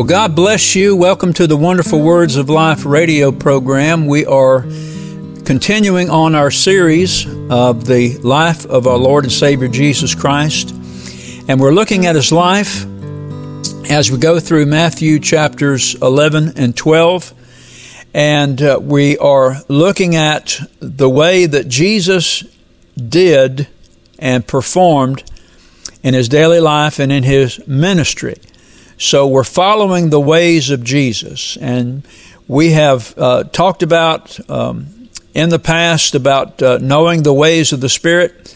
Well, God bless you. Welcome to the Wonderful Words of Life radio program. We are continuing on our series of the life of our Lord and Savior Jesus Christ. And we're looking at his life as we go through Matthew chapters 11 and 12. And uh, we are looking at the way that Jesus did and performed in his daily life and in his ministry. So we're following the ways of Jesus. And we have uh, talked about um, in the past about uh, knowing the ways of the Spirit.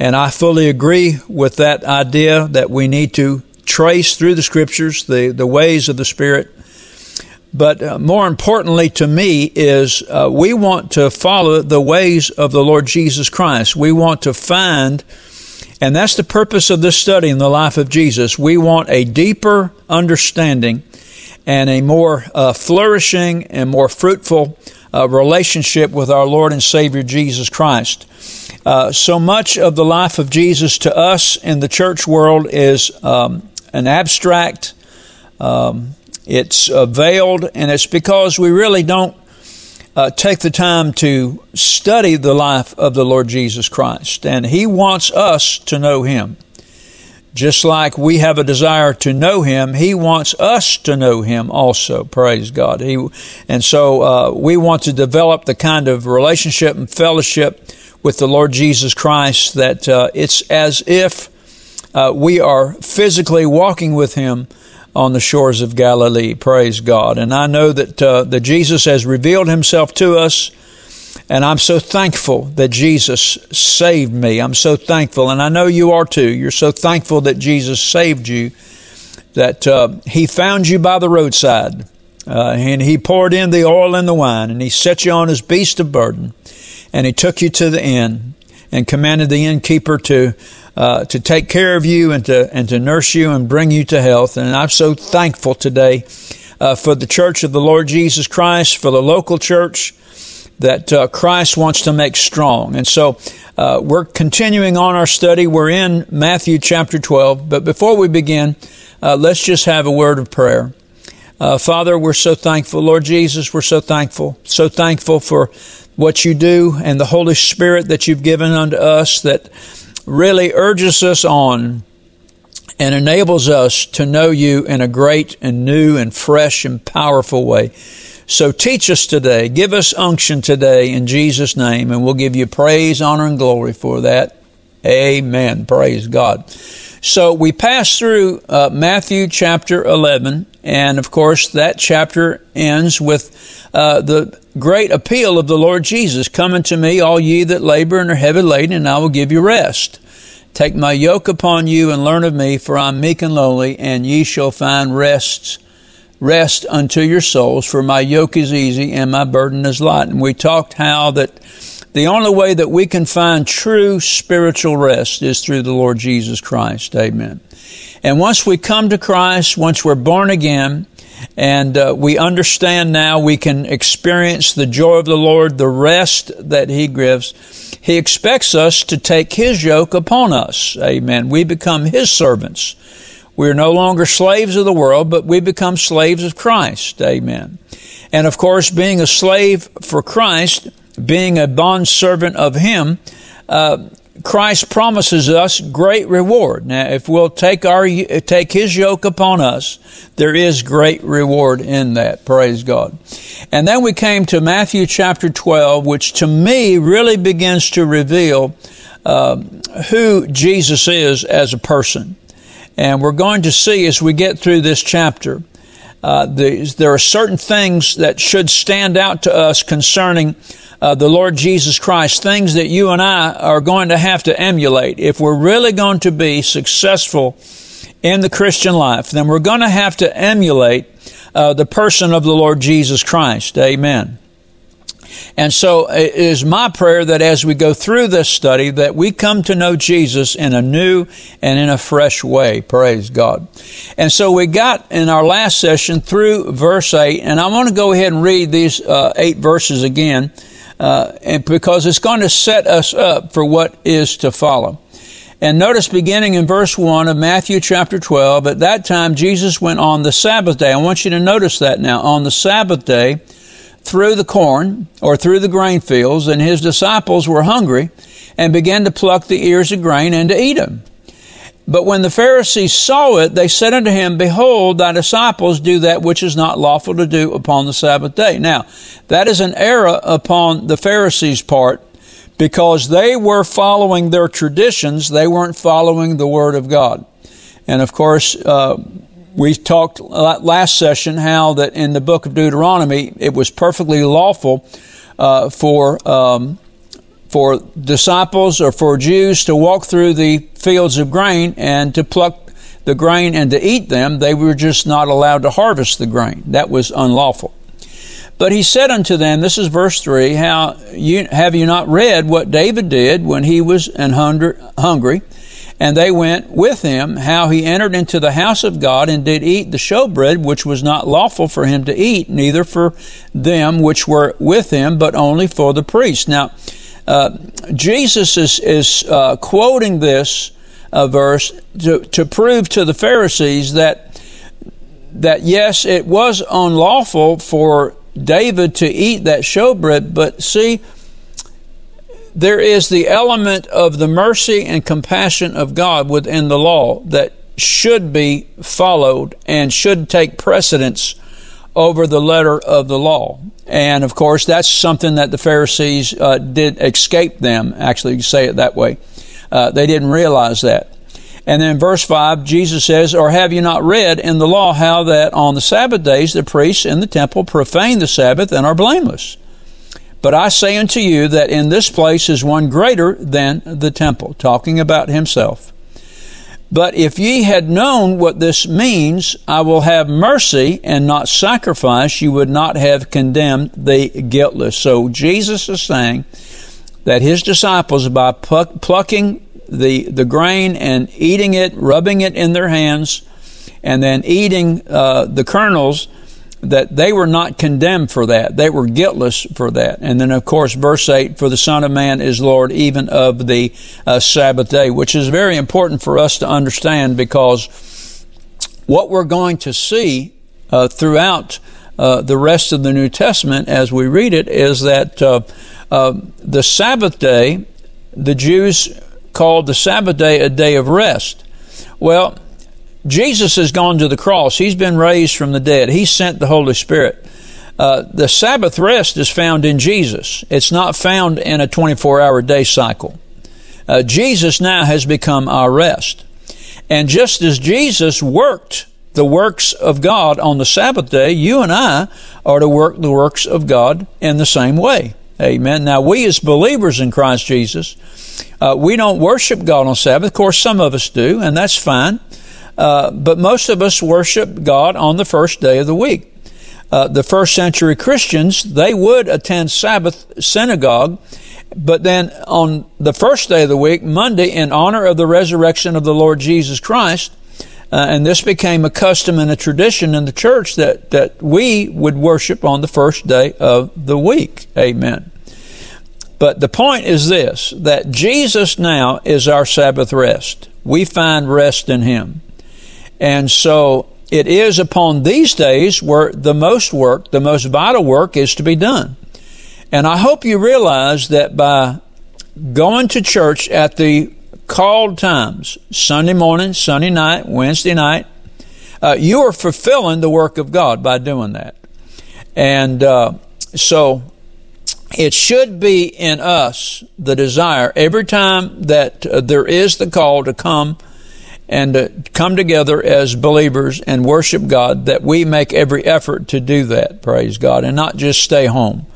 And I fully agree with that idea that we need to trace through the scriptures the, the ways of the Spirit. But uh, more importantly to me is uh, we want to follow the ways of the Lord Jesus Christ. We want to find and that's the purpose of this study in the life of Jesus. We want a deeper understanding and a more uh, flourishing and more fruitful uh, relationship with our Lord and Savior Jesus Christ. Uh, so much of the life of Jesus to us in the church world is um, an abstract, um, it's veiled, and it's because we really don't uh, take the time to study the life of the Lord Jesus Christ. And He wants us to know Him. Just like we have a desire to know Him, He wants us to know Him also. Praise God. He, and so uh, we want to develop the kind of relationship and fellowship with the Lord Jesus Christ that uh, it's as if uh, we are physically walking with Him on the shores of Galilee. Praise God. And I know that, uh, that Jesus has revealed himself to us. And I'm so thankful that Jesus saved me. I'm so thankful. And I know you are too. You're so thankful that Jesus saved you, that uh, he found you by the roadside. Uh, and he poured in the oil and the wine, and he set you on his beast of burden, and he took you to the inn and commanded the innkeeper to uh, to take care of you and to and to nurse you and bring you to health. And I'm so thankful today uh, for the Church of the Lord Jesus Christ, for the local church that uh, Christ wants to make strong. And so uh, we're continuing on our study. We're in Matthew chapter 12. But before we begin, uh, let's just have a word of prayer. Uh, Father, we're so thankful. Lord Jesus, we're so thankful. So thankful for what you do and the Holy Spirit that you've given unto us that really urges us on and enables us to know you in a great and new and fresh and powerful way. So teach us today. Give us unction today in Jesus' name, and we'll give you praise, honor, and glory for that. Amen. Praise God. So we pass through uh, Matthew chapter 11, and of course, that chapter ends with uh, the great appeal of the Lord Jesus Come unto me, all ye that labor and are heavy laden, and I will give you rest. Take my yoke upon you and learn of me, for I am meek and lowly, and ye shall find rest, rest unto your souls, for my yoke is easy and my burden is light. And we talked how that the only way that we can find true spiritual rest is through the Lord Jesus Christ. Amen. And once we come to Christ, once we're born again, and uh, we understand now we can experience the joy of the Lord, the rest that He gives. He expects us to take His yoke upon us. Amen. We become His servants. We're no longer slaves of the world, but we become slaves of Christ. Amen. And of course, being a slave for Christ, being a bond servant of Him, uh, Christ promises us great reward. Now, if we'll take our take His yoke upon us, there is great reward in that. Praise God. And then we came to Matthew chapter twelve, which to me really begins to reveal uh, who Jesus is as a person. And we're going to see as we get through this chapter. Uh, the, there are certain things that should stand out to us concerning uh, the Lord Jesus Christ, things that you and I are going to have to emulate. If we're really going to be successful in the Christian life, then we're going to have to emulate uh, the person of the Lord Jesus Christ. Amen. And so it is my prayer that as we go through this study that we come to know Jesus in a new and in a fresh way. Praise God. And so we got in our last session through verse 8 and I want to go ahead and read these uh, eight verses again uh, and because it's going to set us up for what is to follow. And notice beginning in verse 1 of Matthew chapter 12, at that time Jesus went on the Sabbath day. I want you to notice that now. On the Sabbath day, through the corn or through the grain fields, and his disciples were hungry and began to pluck the ears of grain and to eat them. But when the Pharisees saw it, they said unto him, Behold, thy disciples do that which is not lawful to do upon the Sabbath day. Now, that is an error upon the Pharisees' part because they were following their traditions. They weren't following the Word of God. And of course, uh, we talked last session how that in the book of Deuteronomy, it was perfectly lawful uh, for um, for disciples or for Jews to walk through the fields of grain and to pluck the grain and to eat them. They were just not allowed to harvest the grain. That was unlawful. But he said unto them, this is verse 3, how you, have you not read what David did when he was an hungry? And they went with him, how he entered into the house of God and did eat the showbread, which was not lawful for him to eat, neither for them which were with him, but only for the priests. Now, uh, Jesus is, is uh, quoting this uh, verse to, to prove to the Pharisees that that yes, it was unlawful for David to eat that showbread, but see, there is the element of the mercy and compassion of God within the law that should be followed and should take precedence over the letter of the law. And of course, that's something that the Pharisees uh, did escape them, actually, say it that way. Uh, they didn't realize that. And then verse 5, Jesus says, Or have you not read in the law how that on the Sabbath days the priests in the temple profane the Sabbath and are blameless? But I say unto you that in this place is one greater than the temple, talking about himself. But if ye had known what this means, I will have mercy and not sacrifice, you would not have condemned the guiltless. So Jesus is saying that his disciples, by plucking the, the grain and eating it, rubbing it in their hands, and then eating uh, the kernels, that they were not condemned for that. They were guiltless for that. And then, of course, verse 8, for the Son of Man is Lord even of the uh, Sabbath day, which is very important for us to understand because what we're going to see uh, throughout uh, the rest of the New Testament as we read it is that uh, uh, the Sabbath day, the Jews called the Sabbath day a day of rest. Well, Jesus has gone to the cross. He's been raised from the dead. He sent the Holy Spirit. Uh, the Sabbath rest is found in Jesus. It's not found in a 24 hour day cycle. Uh, Jesus now has become our rest. And just as Jesus worked the works of God on the Sabbath day, you and I are to work the works of God in the same way. Amen. Now, we as believers in Christ Jesus, uh, we don't worship God on Sabbath. Of course, some of us do, and that's fine. Uh, but most of us worship God on the first day of the week. Uh, the first century Christians, they would attend Sabbath synagogue, but then on the first day of the week, Monday, in honor of the resurrection of the Lord Jesus Christ, uh, and this became a custom and a tradition in the church that, that we would worship on the first day of the week. Amen. But the point is this that Jesus now is our Sabbath rest. We find rest in Him. And so it is upon these days where the most work, the most vital work is to be done. And I hope you realize that by going to church at the called times, Sunday morning, Sunday night, Wednesday night, uh, you are fulfilling the work of God by doing that. And uh, so it should be in us the desire every time that uh, there is the call to come and come together as believers and worship God that we make every effort to do that, praise God, and not just stay home.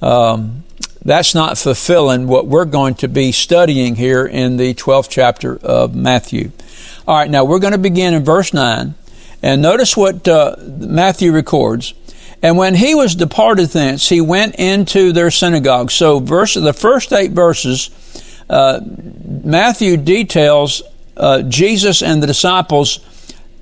Um, that's not fulfilling what we're going to be studying here in the 12th chapter of Matthew. All right, now we're going to begin in verse 9. And notice what uh, Matthew records. And when he was departed thence, he went into their synagogue. So, verse, the first eight verses, uh, Matthew details uh, Jesus and the disciples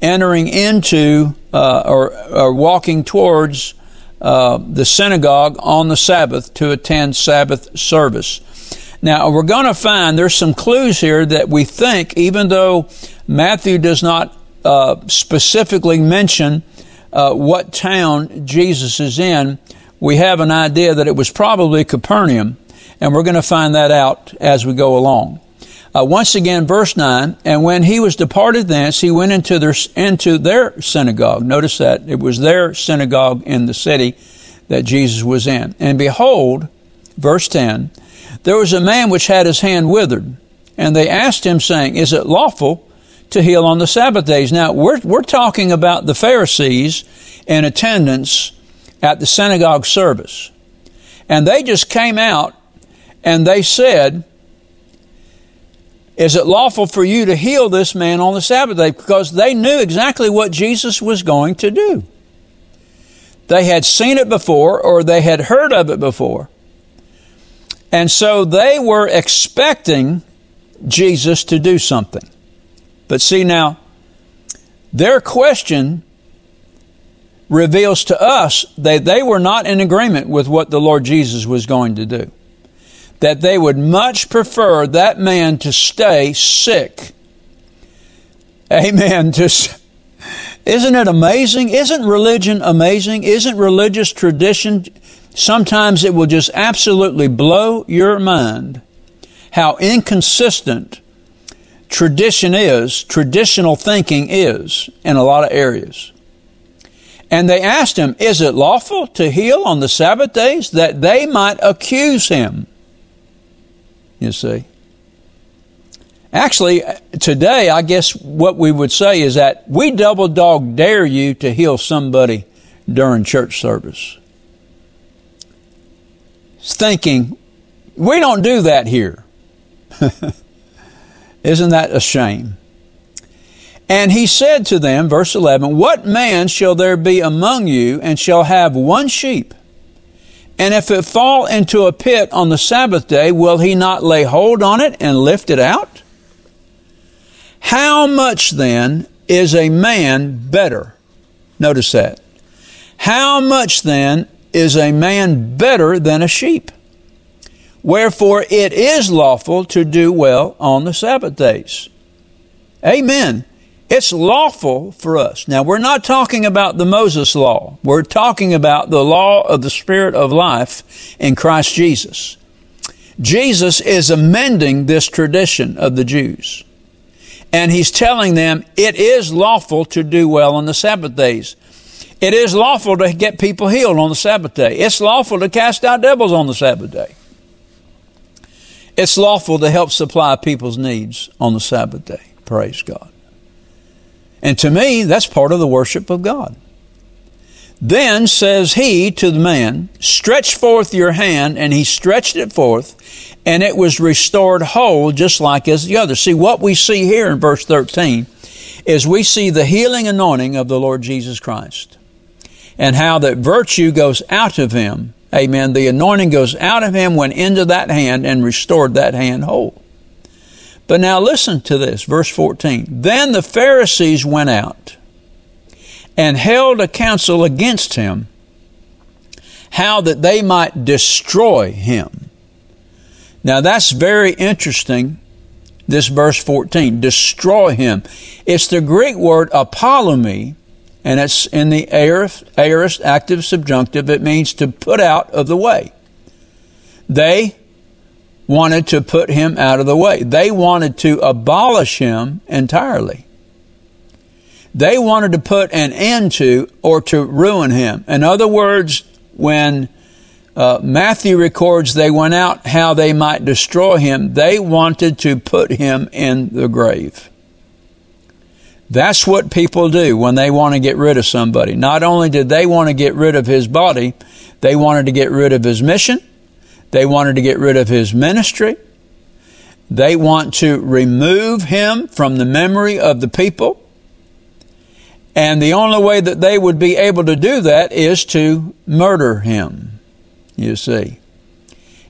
entering into uh, or, or, walking towards uh, the synagogue on the Sabbath to attend Sabbath service. Now, we're going to find there's some clues here that we think, even though Matthew does not uh, specifically mention uh, what town Jesus is in, we have an idea that it was probably Capernaum, and we're going to find that out as we go along. Uh, once again, verse 9, and when he was departed thence, he went into their, into their synagogue. Notice that it was their synagogue in the city that Jesus was in. And behold, verse 10, there was a man which had his hand withered, and they asked him, saying, Is it lawful to heal on the Sabbath days? Now, we're, we're talking about the Pharisees in attendance at the synagogue service. And they just came out and they said, is it lawful for you to heal this man on the Sabbath day? Because they knew exactly what Jesus was going to do. They had seen it before or they had heard of it before. And so they were expecting Jesus to do something. But see now, their question reveals to us that they were not in agreement with what the Lord Jesus was going to do that they would much prefer that man to stay sick. Amen. Just, isn't it amazing? Isn't religion amazing? Isn't religious tradition? Sometimes it will just absolutely blow your mind how inconsistent tradition is, traditional thinking is in a lot of areas. And they asked him, Is it lawful to heal on the Sabbath days? That they might accuse him you see. Actually, today, I guess what we would say is that we double dog dare you to heal somebody during church service. Thinking, we don't do that here. Isn't that a shame? And he said to them, verse 11, What man shall there be among you and shall have one sheep? And if it fall into a pit on the Sabbath day, will he not lay hold on it and lift it out? How much then is a man better? Notice that. How much then is a man better than a sheep? Wherefore it is lawful to do well on the Sabbath days. Amen. It's lawful for us. Now, we're not talking about the Moses law. We're talking about the law of the Spirit of life in Christ Jesus. Jesus is amending this tradition of the Jews. And he's telling them it is lawful to do well on the Sabbath days. It is lawful to get people healed on the Sabbath day. It's lawful to cast out devils on the Sabbath day. It's lawful to help supply people's needs on the Sabbath day. Praise God. And to me, that's part of the worship of God. Then says he to the man, Stretch forth your hand, and he stretched it forth, and it was restored whole, just like as the other. See, what we see here in verse 13 is we see the healing anointing of the Lord Jesus Christ, and how that virtue goes out of him. Amen. The anointing goes out of him, went into that hand, and restored that hand whole. But now listen to this, verse 14. Then the Pharisees went out and held a council against him, how that they might destroy him. Now that's very interesting, this verse 14. Destroy him. It's the Greek word apollumi, and it's in the aorist active subjunctive. It means to put out of the way. They wanted to put him out of the way. They wanted to abolish him entirely. They wanted to put an end to or to ruin him. In other words, when uh, Matthew records they went out how they might destroy him, they wanted to put him in the grave. That's what people do when they want to get rid of somebody. Not only did they want to get rid of his body, they wanted to get rid of his mission, they wanted to get rid of his ministry. They want to remove him from the memory of the people. And the only way that they would be able to do that is to murder him, you see.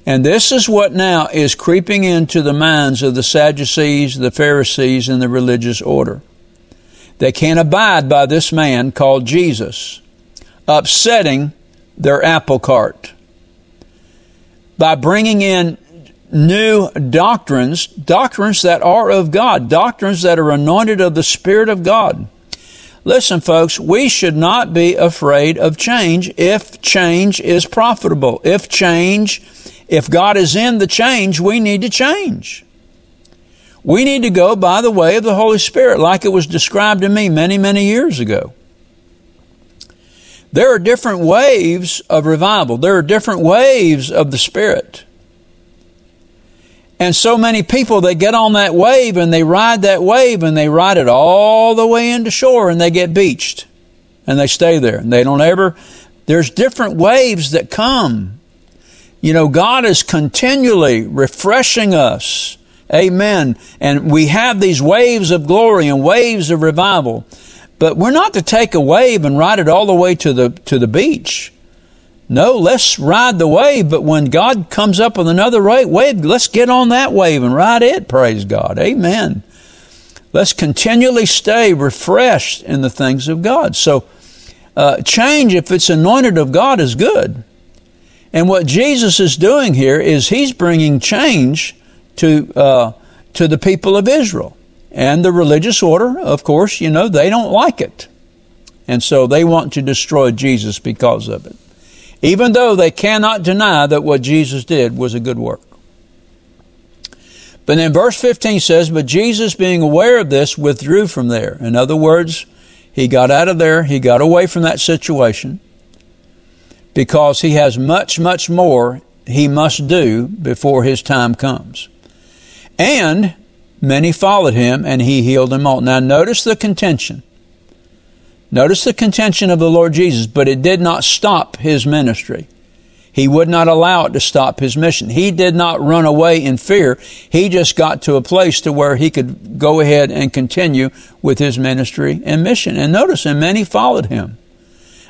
And this is what now is creeping into the minds of the Sadducees, the Pharisees, and the religious order. They can't abide by this man called Jesus, upsetting their apple cart by bringing in new doctrines, doctrines that are of God, doctrines that are anointed of the Spirit of God. Listen, folks, we should not be afraid of change if change is profitable. If change, if God is in the change, we need to change. We need to go by the way of the Holy Spirit, like it was described to me many, many years ago. There are different waves of revival. There are different waves of the Spirit. And so many people, they get on that wave and they ride that wave and they ride it all the way into shore and they get beached and they stay there and they don't ever, there's different waves that come. You know, God is continually refreshing us. Amen. And we have these waves of glory and waves of revival. But we're not to take a wave and ride it all the way to the, to the beach. No, let's ride the wave, but when God comes up with another wave, let's get on that wave and ride it, praise God. Amen. Let's continually stay refreshed in the things of God. So, uh, change, if it's anointed of God, is good. And what Jesus is doing here is he's bringing change to, uh, to the people of Israel. And the religious order, of course, you know, they don't like it. And so they want to destroy Jesus because of it even though they cannot deny that what Jesus did was a good work. But then verse 15 says, But Jesus, being aware of this, withdrew from there. In other words, he got out of there, he got away from that situation because he has much, much more he must do before his time comes. And many followed him, and he healed them all. Now, notice the contention. Notice the contention of the Lord Jesus, but it did not stop his ministry. He would not allow it to stop his mission. He did not run away in fear. He just got to a place to where he could go ahead and continue with his ministry and mission. And notice, and many followed him.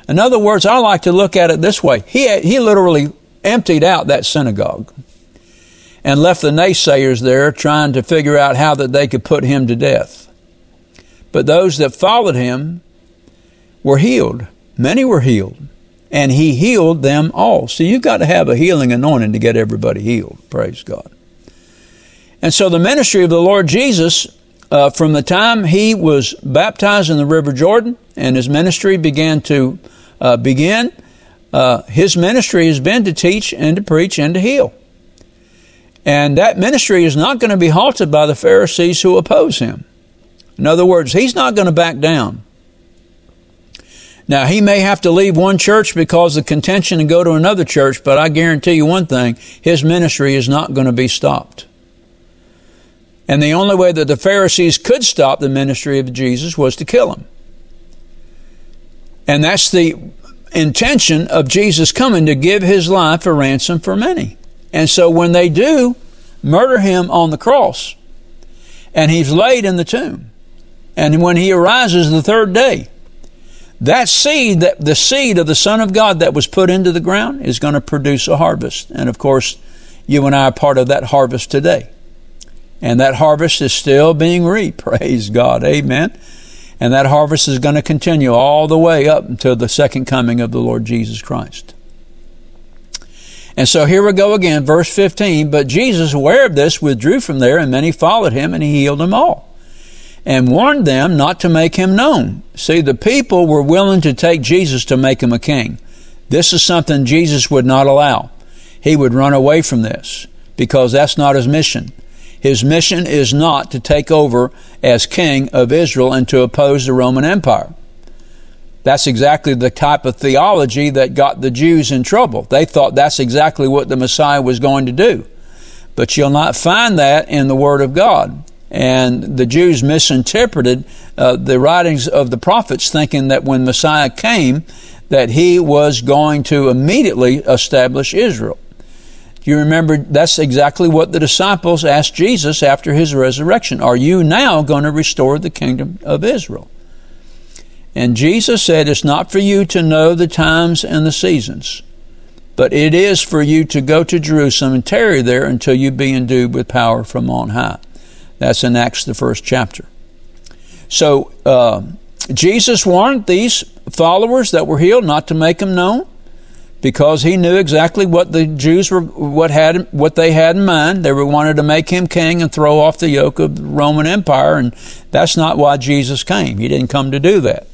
In other words, I like to look at it this way. He, he literally emptied out that synagogue and left the naysayers there trying to figure out how that they could put him to death. But those that followed him were healed. Many were healed. And he healed them all. So you've got to have a healing anointing to get everybody healed. Praise God. And so the ministry of the Lord Jesus, uh, from the time he was baptized in the River Jordan and his ministry began to uh, begin, uh, his ministry has been to teach and to preach and to heal. And that ministry is not going to be halted by the Pharisees who oppose him. In other words, he's not going to back down. Now, he may have to leave one church because of contention and go to another church, but I guarantee you one thing his ministry is not going to be stopped. And the only way that the Pharisees could stop the ministry of Jesus was to kill him. And that's the intention of Jesus coming to give his life a ransom for many. And so when they do murder him on the cross, and he's laid in the tomb, and when he arises the third day, that seed, that the seed of the Son of God that was put into the ground is going to produce a harvest. And of course, you and I are part of that harvest today. And that harvest is still being reaped. Praise God. Amen. And that harvest is going to continue all the way up until the second coming of the Lord Jesus Christ. And so here we go again, verse 15. But Jesus, aware of this, withdrew from there, and many followed him, and he healed them all and warned them not to make him known. See, the people were willing to take Jesus to make him a king. This is something Jesus would not allow. He would run away from this because that's not his mission. His mission is not to take over as king of Israel and to oppose the Roman Empire. That's exactly the type of theology that got the Jews in trouble. They thought that's exactly what the Messiah was going to do. But you'll not find that in the Word of God. And the Jews misinterpreted uh, the writings of the prophets, thinking that when Messiah came, that he was going to immediately establish Israel. You remember that's exactly what the disciples asked Jesus after his resurrection? Are you now going to restore the kingdom of Israel? And Jesus said, It's not for you to know the times and the seasons, but it is for you to go to Jerusalem and tarry there until you be endued with power from on high. That's in Acts, the first chapter. So, uh, Jesus warned these followers that were healed not to make them known because he knew exactly what the Jews were, what had, what they had in mind. They were wanted to make him king and throw off the yoke of the Roman Empire, and that's not why Jesus came. He didn't come to do that.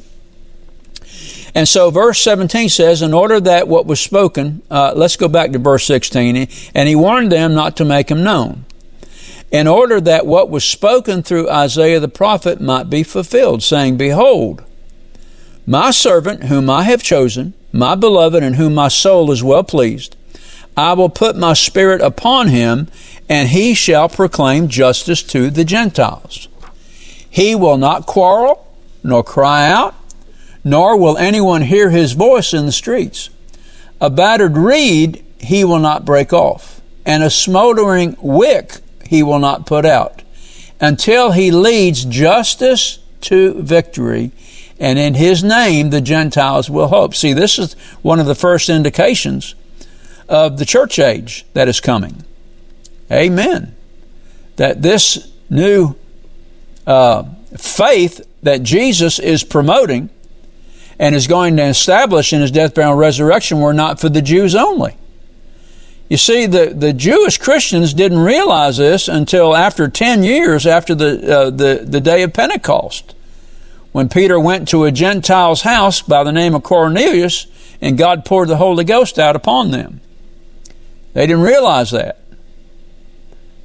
And so verse 17 says, in order that what was spoken, uh, let's go back to verse 16, and he warned them not to make him known. In order that what was spoken through Isaiah the prophet might be fulfilled, saying, Behold, my servant whom I have chosen, my beloved in whom my soul is well pleased. I will put my spirit upon him, and he shall proclaim justice to the Gentiles. He will not quarrel, nor cry out, nor will anyone hear his voice in the streets. A battered reed he will not break off, and a smoldering wick he will not put out, until he leads justice to victory and in his name the Gentiles will hope. See, this is one of the first indications of the church age that is coming. Amen. That this new uh, faith that Jesus is promoting and is going to establish in his death, burial, and resurrection were not for the Jews only. You see, the, the Jewish Christians didn't realize this until after 10 years after the, uh, the, the day of Pentecost when Peter went to a Gentile's house by the name of Cornelius and God poured the Holy Ghost out upon them. They didn't realize that.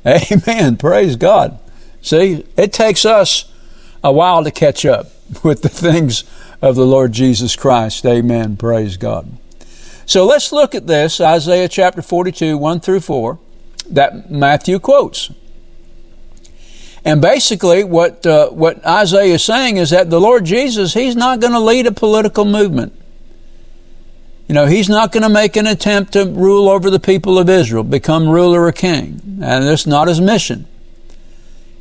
Amen. Praise God. See, it takes us a while to catch up with the things of the Lord Jesus Christ. Amen. Praise God. So let's look at this Isaiah chapter 42, 1 through 4, that Matthew quotes. And basically, what, uh, what Isaiah is saying is that the Lord Jesus, He's not going to lead a political movement. You know, He's not going to make an attempt to rule over the people of Israel, become ruler or king. And that's not His mission.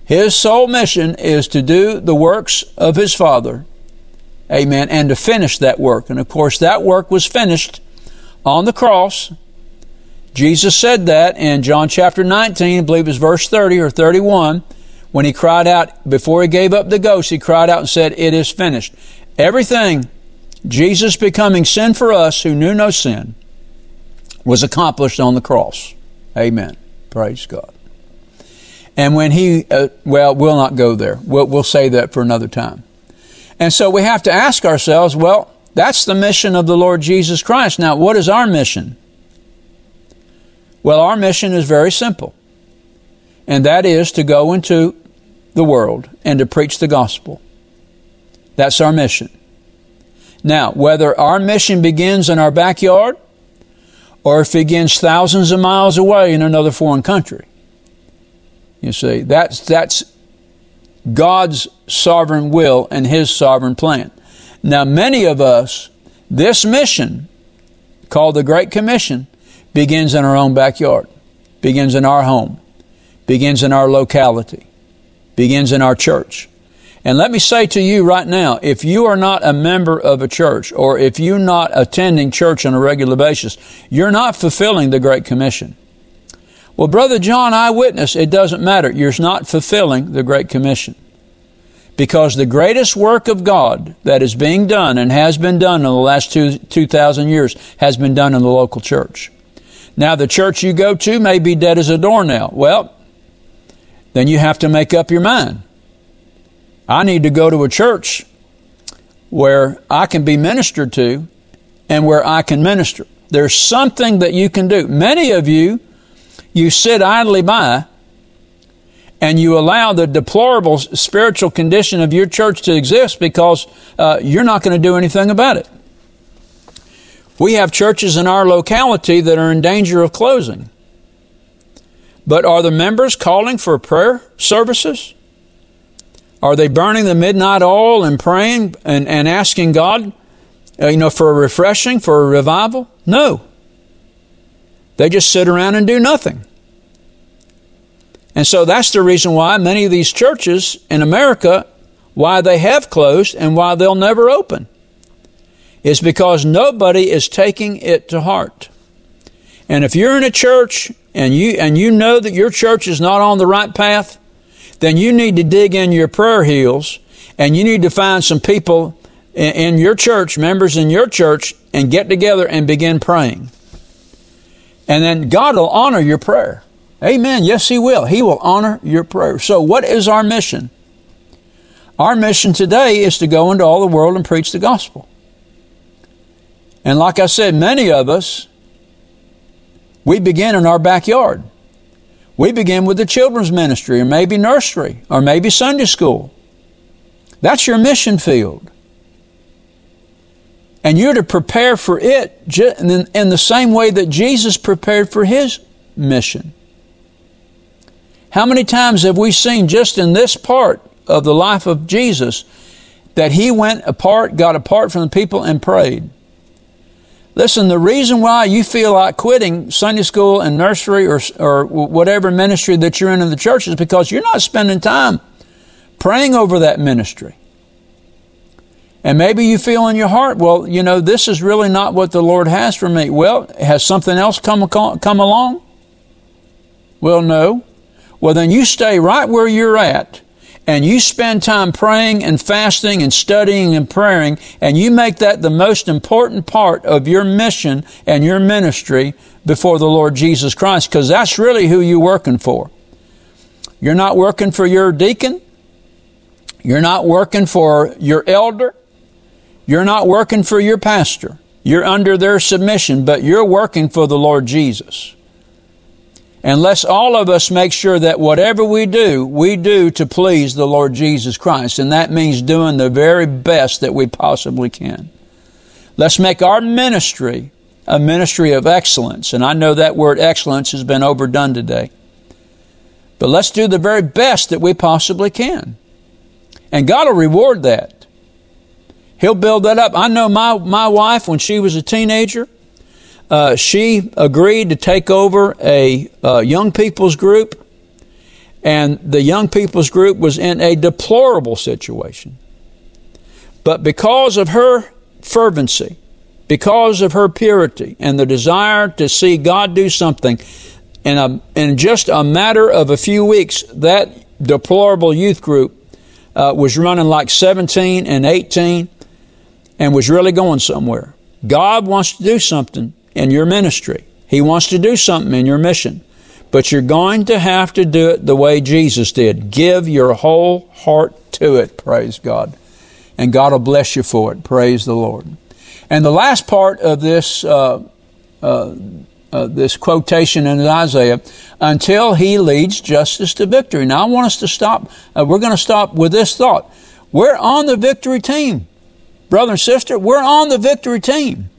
His sole mission is to do the works of His Father. Amen. And to finish that work. And of course, that work was finished on the cross. Jesus said that in John chapter 19, I believe it was verse 30 or 31 when he cried out, before he gave up the ghost, he cried out and said, It is finished. Everything, Jesus becoming sin for us who knew no sin, was accomplished on the cross. Amen. Praise God. And when he, uh, well, we'll not go there. We'll, we'll say that for another time. And so we have to ask ourselves, well, that's the mission of the Lord Jesus Christ. Now, what is our mission? Well, our mission is very simple. And that is to go into the world and to preach the gospel. That's our mission. Now, whether our mission begins in our backyard or if it begins thousands of miles away in another foreign country, you see, that's, that's God's sovereign will and His sovereign plan. Now, many of us, this mission, called the Great Commission, begins in our own backyard, begins in our home, begins in our locality begins in our church. And let me say to you right now, if you are not a member of a church or if you're not attending church on a regular basis, you're not fulfilling the Great Commission. Well, Brother John, eyewitness, it doesn't matter. You're not fulfilling the Great Commission. Because the greatest work of God that is being done and has been done in the last two, 2,000 years has been done in the local church. Now, the church you go to may be dead as a doornail. Well, then you have to make up your mind. I need to go to a church where I can be ministered to and where I can minister. There's something that you can do. Many of you, you sit idly by and you allow the deplorable spiritual condition of your church to exist because uh, you're not going to do anything about it. We have churches in our locality that are in danger of closing. But are the members calling for prayer services? Are they burning the midnight oil and praying and, and asking God, uh, you know, for a refreshing, for a revival? No. They just sit around and do nothing. And so that's the reason why many of these churches in America, why they have closed and why they'll never open, is because nobody is taking it to heart. And if you're in a church and you and you know that your church is not on the right path, then you need to dig in your prayer heels and you need to find some people in your church, members in your church, and get together and begin praying. And then God will honor your prayer. Amen. Yes, He will. He will honor your prayer. So, what is our mission? Our mission today is to go into all the world and preach the gospel. And like I said, many of us, we begin in our backyard. We begin with the children's ministry, or maybe nursery, or maybe Sunday school. That's your mission field. And you're to prepare for it in the same way that Jesus prepared for his mission. How many times have we seen just in this part of the life of Jesus that he went apart, got apart from the people, and prayed? Listen, the reason why you feel like quitting Sunday school and nursery or, or whatever ministry that you're in in the church is because you're not spending time praying over that ministry. And maybe you feel in your heart, well, you know, this is really not what the Lord has for me. Well, has something else come, come along? Well, no. Well, then you stay right where you're at and you spend time praying and fasting and studying and praying and you make that the most important part of your mission and your ministry before the Lord Jesus Christ because that's really who you're working for. You're not working for your deacon. You're not working for your elder. You're not working for your pastor. You're under their submission, but you're working for the Lord Jesus. And let's all of us make sure that whatever we do, we do to please the Lord Jesus Christ. And that means doing the very best that we possibly can. Let's make our ministry a ministry of excellence. And I know that word excellence has been overdone today. But let's do the very best that we possibly can. And God will reward that. He'll build that up. I know my, my wife, when she was a teenager, uh, she agreed to take over a uh, young people's group, and the young people's group was in a deplorable situation. But because of her fervency, because of her purity, and the desire to see God do something, in, a, in just a matter of a few weeks, that deplorable youth group uh, was running like 17 and 18 and was really going somewhere. God wants to do something in your ministry. He wants to do something in your mission. But you're going to have to do it the way Jesus did. Give your whole heart to it, praise God. And God will bless you for it, praise the Lord. And the last part of this, uh, uh, uh, this quotation in Isaiah, until he leads justice to victory. Now I want us to stop, uh, we're going to stop with this thought. We're on the victory team brother and sister, we're on the victory team.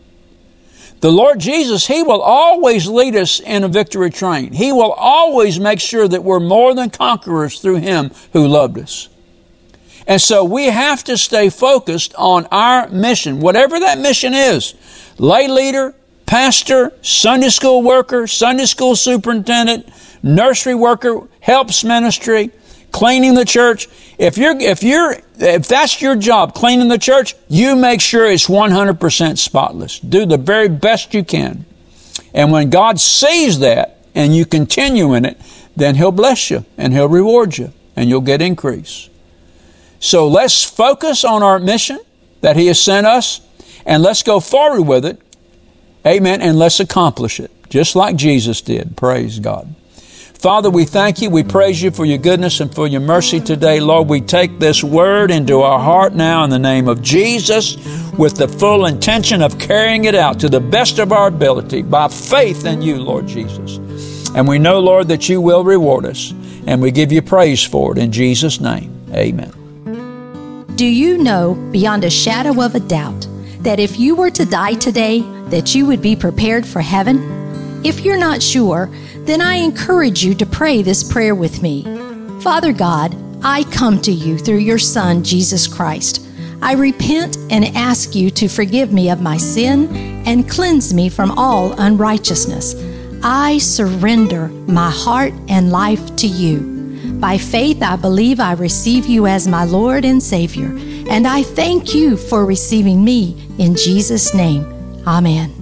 The Lord Jesus, He will always lead us in a victory train. He will always make sure that we're more than conquerors through Him who loved us. And so we have to stay focused on our mission, whatever that mission is. Lay leader, pastor, Sunday school worker, Sunday school superintendent, nursery worker, helps ministry, cleaning the church. If you're, if you're, if that's your job, cleaning the church, you make sure it's 100% spotless. Do the very best you can. And when God sees that and you continue in it, then He'll bless you and He'll reward you and you'll get increase. So let's focus on our mission that He has sent us and let's go forward with it. Amen. And let's accomplish it just like Jesus did. Praise God. Father, we thank you. We praise you for your goodness and for your mercy today. Lord, we take this word into our heart now in the name of Jesus with the full intention of carrying it out to the best of our ability by faith in you, Lord Jesus. And we know, Lord, that you will reward us. And we give you praise for it in Jesus' name. Amen. Do you know beyond a shadow of a doubt that if you were to die today, that you would be prepared for heaven? If you're not sure, then I encourage you to pray this prayer with me. Father God, I come to you through your Son, Jesus Christ. I repent and ask you to forgive me of my sin and cleanse me from all unrighteousness. I surrender my heart and life to you. By faith, I believe I receive you as my Lord and Savior, and I thank you for receiving me in Jesus' name. Amen.